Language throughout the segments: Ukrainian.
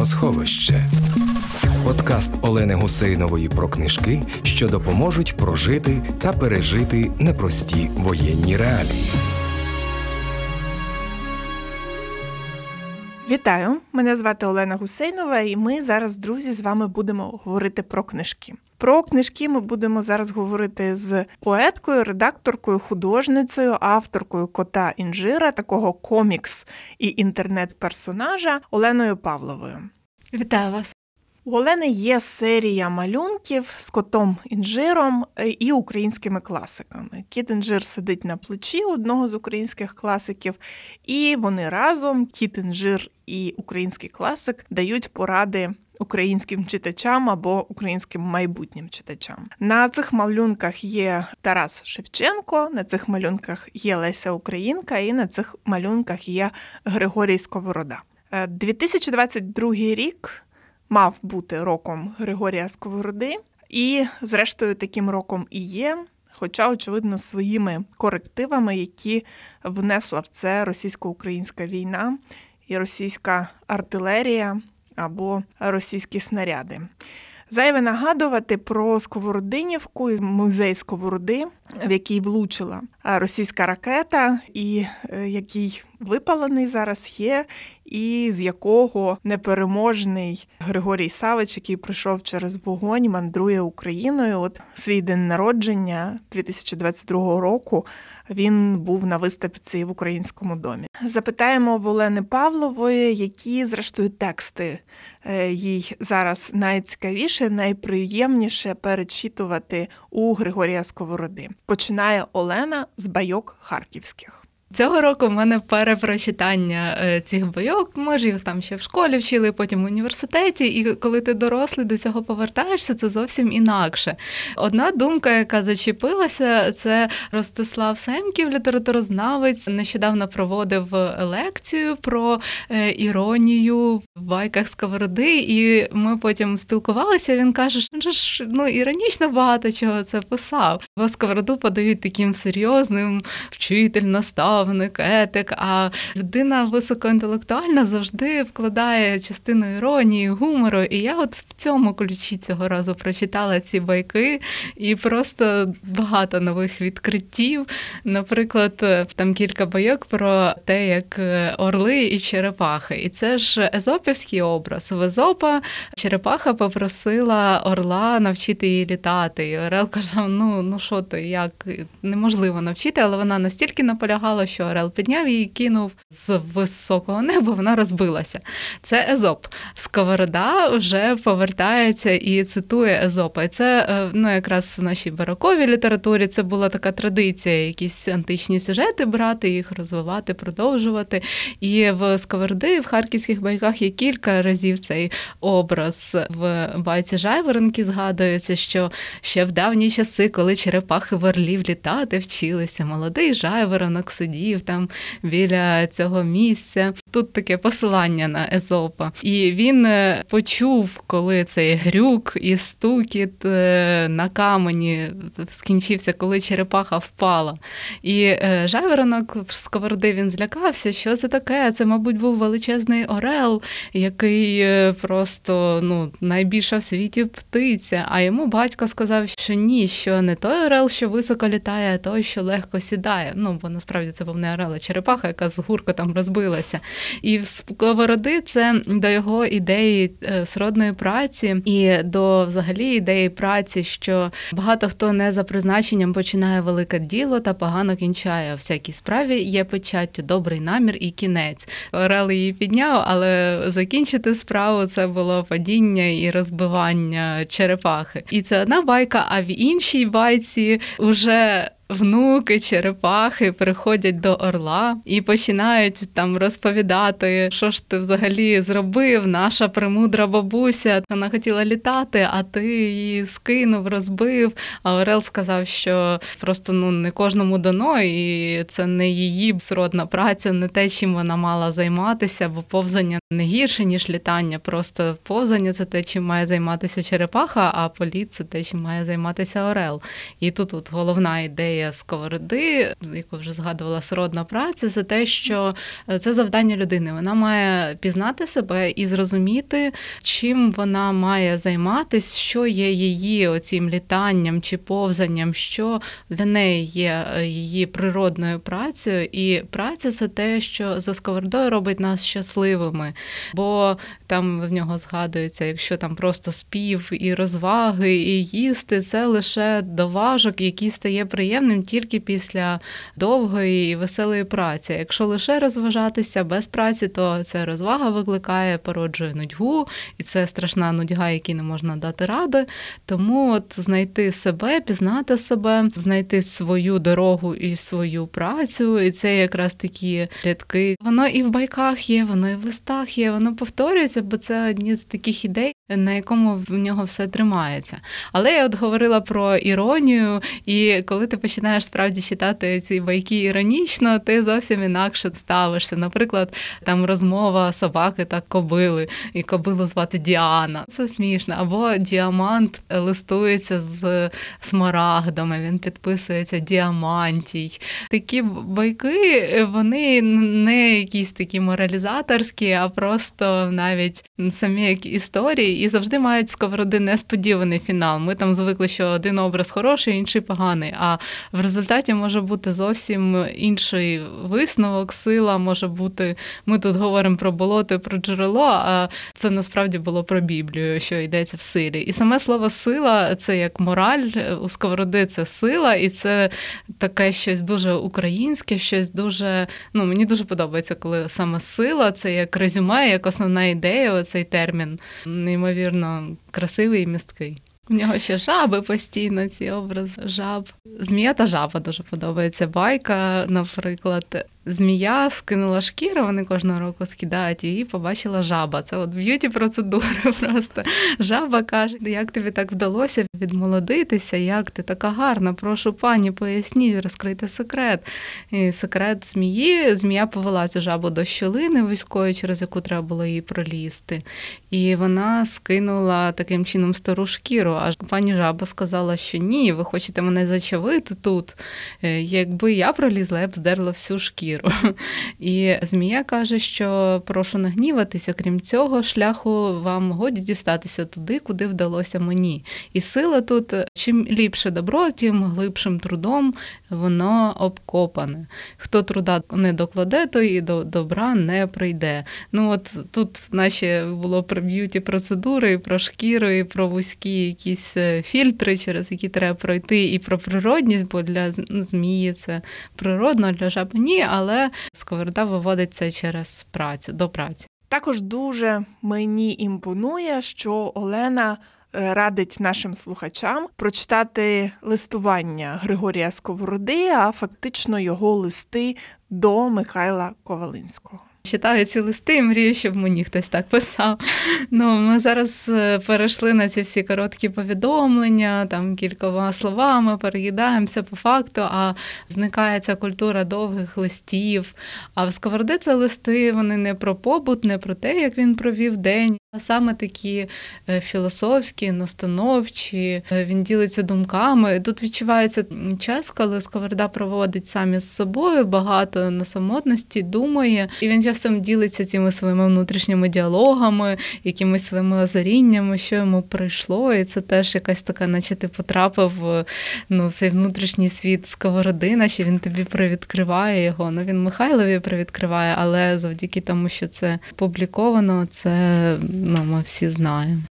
Книгосховище. Подкаст Олени Гусейнової про книжки, що допоможуть прожити та пережити непрості воєнні реалії. Вітаю! Мене звати Олена Гусейнова, і ми зараз, друзі, з вами будемо говорити про книжки. Про книжки ми будемо зараз говорити з поеткою, редакторкою, художницею, авторкою кота інжира, такого комікс і інтернет-персонажа Оленою Павловою. Вітаю вас! У Олени є серія малюнків з котом інжиром е, і українськими класиками. Кіт інжир сидить на плечі одного з українських класиків, і вони разом, кіт інжир і український класик, дають поради. Українським читачам або українським майбутнім читачам на цих малюнках є Тарас Шевченко, на цих малюнках є Леся Українка, і на цих малюнках є Григорій Сковорода. 2022 е, рік мав бути роком Григорія Сковороди, і, зрештою, таким роком і є. Хоча, очевидно, своїми корективами, які внесла в це російсько-українська війна і російська артилерія або російські снаряди. Зайве нагадувати про Сковородинівку, музей Сковороди, в який влучила російська ракета, і е, який випалений зараз є, і з якого непереможний Григорій Савич, який пройшов через вогонь, мандрує Україною. От свій день народження 2022 року він був на виставці в українському домі. Запитаємо в Олени Павлової, які зрештою тексти е, їй зараз найцікавіше, найприємніше перечитувати у Григорія Сковороди. Починає Олена з байок харківських. Цього року в мене перепрочитання е, цих бойок. Ми ж їх там ще в школі вчили, потім в університеті. І коли ти дорослий до цього повертаєшся, це зовсім інакше. Одна думка, яка зачепилася, це Ростислав Семків, літературознавець, нещодавно проводив лекцію про е, іронію в байках сковороди, і ми потім спілкувалися. Він каже, що ж ну іронічно багато чого це писав. Бо сковороду подають таким серйозним вчитель, настав наставник, етик. А людина високоінтелектуальна завжди вкладає частину іронії, гумору. І я от в цьому ключі цього разу прочитала ці байки і просто багато нових відкриттів. Наприклад, там кілька байок про те, як орли і черепахи. І це ж езопівський образ. В Езопа черепаха попросила орла навчити її літати. І Орел каже: ну ну що ти, як неможливо навчити, але вона настільки наполягала, що Орел підняв її, кинув з високого неба, вона розбилася. Це Езоп. Сковорода вже повертається і цитує Езопа. І це е, ну, якраз в нашій бароковій літературі це була така традиція, якісь античні сюжети брати, їх розвивати, продовжувати. І в Сковороди, в харківських байках є кілька разів цей образ. В байці Жайворонки згадується, що ще в давні часи, коли черепахи в орлів літати вчилися, молодий жайворонок сидів сидів там біля цього місця. Тут таке посилання на Езопа. І він е, почув, коли цей грюк і стукіт е, на камені скінчився, коли черепаха впала. І е, жайворонок в сковороди він злякався, що це таке? Це, мабуть, був величезний орел, який просто ну, найбільша в світі птиця. А йому батько сказав, що ні, що не той орел, що високо літає, а той, що легко сідає. Ну, бо насправді це був не орел, а черепаха, яка з гуркотом розбилася. І в сковороди це до його ідеї е, сродної праці і до взагалі ідеї праці, що багато хто не за призначенням починає велике діло та погано кінчає. У всякій справі є печаттю добрий намір і кінець. Орел її підняв, але закінчити справу це було падіння і розбивання черепахи. І це одна байка, а в іншій байці вже внуки, черепахи приходять до орла і починають там розповідати, що ж ти взагалі зробив. Наша премудра бабуся вона хотіла літати, а ти її скинув, розбив. А Орел сказав, що просто ну не кожному дано, і це не її сродна праця, не те, чим вона мала займатися, бо повзання не гірше, ніж літання, просто повзання це те, чим має займатися черепаха, а політ це те, чим має займатися Орел. І тут от головна ідея сковороди, яку вже згадувала сродна праця, це те, що е, це завдання людини. Вона має пізнати себе і зрозуміти, чим вона має займатися, що є її оцім літанням чи повзанням, що для неї є е, її природною працею. І праця це те, що за сковородою робить нас щасливими бо там в нього згадується, якщо там просто спів і розваги, і їсти, це лише доважок, який стає приємним тільки після довгої і веселої праці. Якщо лише розважатися без праці, то ця розвага викликає, породжує нудьгу, і це страшна нудьга, якій не можна дати ради. Тому от знайти себе, пізнати себе, знайти свою дорогу і свою працю, і це якраз такі рядки. Воно і в байках є, воно і в листах є, воно повторюється, бо це одні з таких ідей, на якому в нього все тримається. Але я от говорила про іронію, і коли ти починаєш справді читати ці байки іронічно, ти зовсім інакше ставишся. Наприклад, там розмова собаки та кобили, і кобилу звати Діана. Це смішно. Або діамант листується з смарагдами, він підписується діамантій. Такі байки, вони не якісь такі моралізаторські, а просто навіть самі як історії, і завжди мають сковороди несподіваний фінал. Ми там звикли, що один образ хороший, інший поганий. А в результаті може бути зовсім інший висновок, сила може бути. Ми тут говоримо про болото про джерело, а це насправді було про Біблію, що йдеться в силі. І саме слово сила це як мораль у сковороди це сила, і це таке щось дуже українське, щось дуже. Ну мені дуже подобається, коли саме сила це як резюме як основна ідея оцей термін, неймовірно красивий і місткий. У нього ще жаби постійно, ці образи жаб. Змія та жаба дуже подобається. Байка, наприклад, змія скинула шкіру, вони кожного року скидають її, побачила жаба. Це от beauty процедури. Просто жаба каже, як тобі так вдалося відмолодитися, як ти така гарна, прошу пані, поясніть, розкрийте секрет. І Секрет змії, змія повела цю жабу до щілини військової, через яку треба було її пролізти. І вона скинула таким чином стару шкіру. А пані жаба сказала, що ні, ви хочете мене зачавити тут. Е, якби я пролізла, я б здерла всю шкіру шкіру. І Змія каже, що прошу не гніватися, крім цього, шляху вам годі дістатися туди, куди вдалося мені. І сила тут, чим ліпше добро, тим глибшим трудом воно обкопане. Хто труда не докладе, то і до добра не прийде. Ну от тут, наче було про beauty процедури, і про шкіру, і про вузькі якісь е, фільтри, через які треба пройти, і про природність, бо для змії це природно, для жаби ні але Сковорода виводиться через працю до праці. Також дуже мені імпонує, що Олена. Е, радить нашим слухачам прочитати листування Григорія Сковороди, а фактично його листи до Михайла Ковалинського. Читаю ці листи і мрію, щоб мені хтось так писав. Ну, Ми зараз е, перейшли на ці всі короткі повідомлення, там кількома словами переїдаємося по факту, а зникає ця культура довгих листів. А в Сковороди це листи вони не про побут, не про те, як він провів день, а саме такі е, філософські, настановчі, е, він ділиться думками. Тут відчувається час, коли Сковорода проводить самі з собою, багато на самотності, думає, і він часом ділиться цими своїми внутрішніми діалогами, якимись своїми озаріннями, що йому прийшло. І це теж якась така, наче ти потрапив ну, в цей внутрішній світ сковороди, наче він тобі привідкриває його. Ну він Михайлові привідкриває, але завдяки тому, що це публіковано, це ну, ми всі знаємо.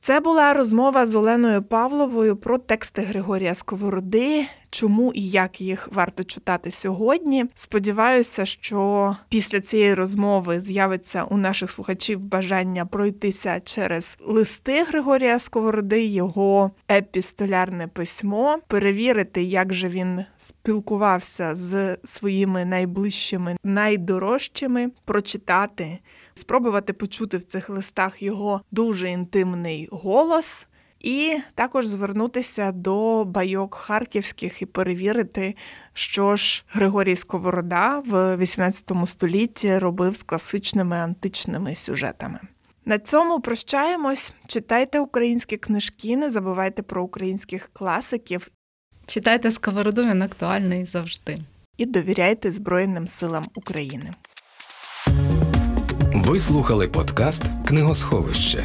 Це була розмова з Оленою Павловою про тексти Григорія Сковороди, чому і як їх варто читати сьогодні. Сподіваюся, що після цієї розмови з'явиться у наших слухачів бажання пройтися через листи Григорія Сковороди, його епістолярне письмо, перевірити, як же він спілкувався з своїми найближчими, найдорожчими, прочитати спробувати почути в цих листах його дуже інтимний голос. І також звернутися до байок харківських і перевірити, що ж Григорій Сковорода в XVIII столітті робив з класичними античними сюжетами. На цьому прощаємось. Читайте українські книжки, не забувайте про українських класиків. Читайте Сковороду, він актуальний завжди. І довіряйте Збройним силам України. Ви слухали подкаст Книгосховище.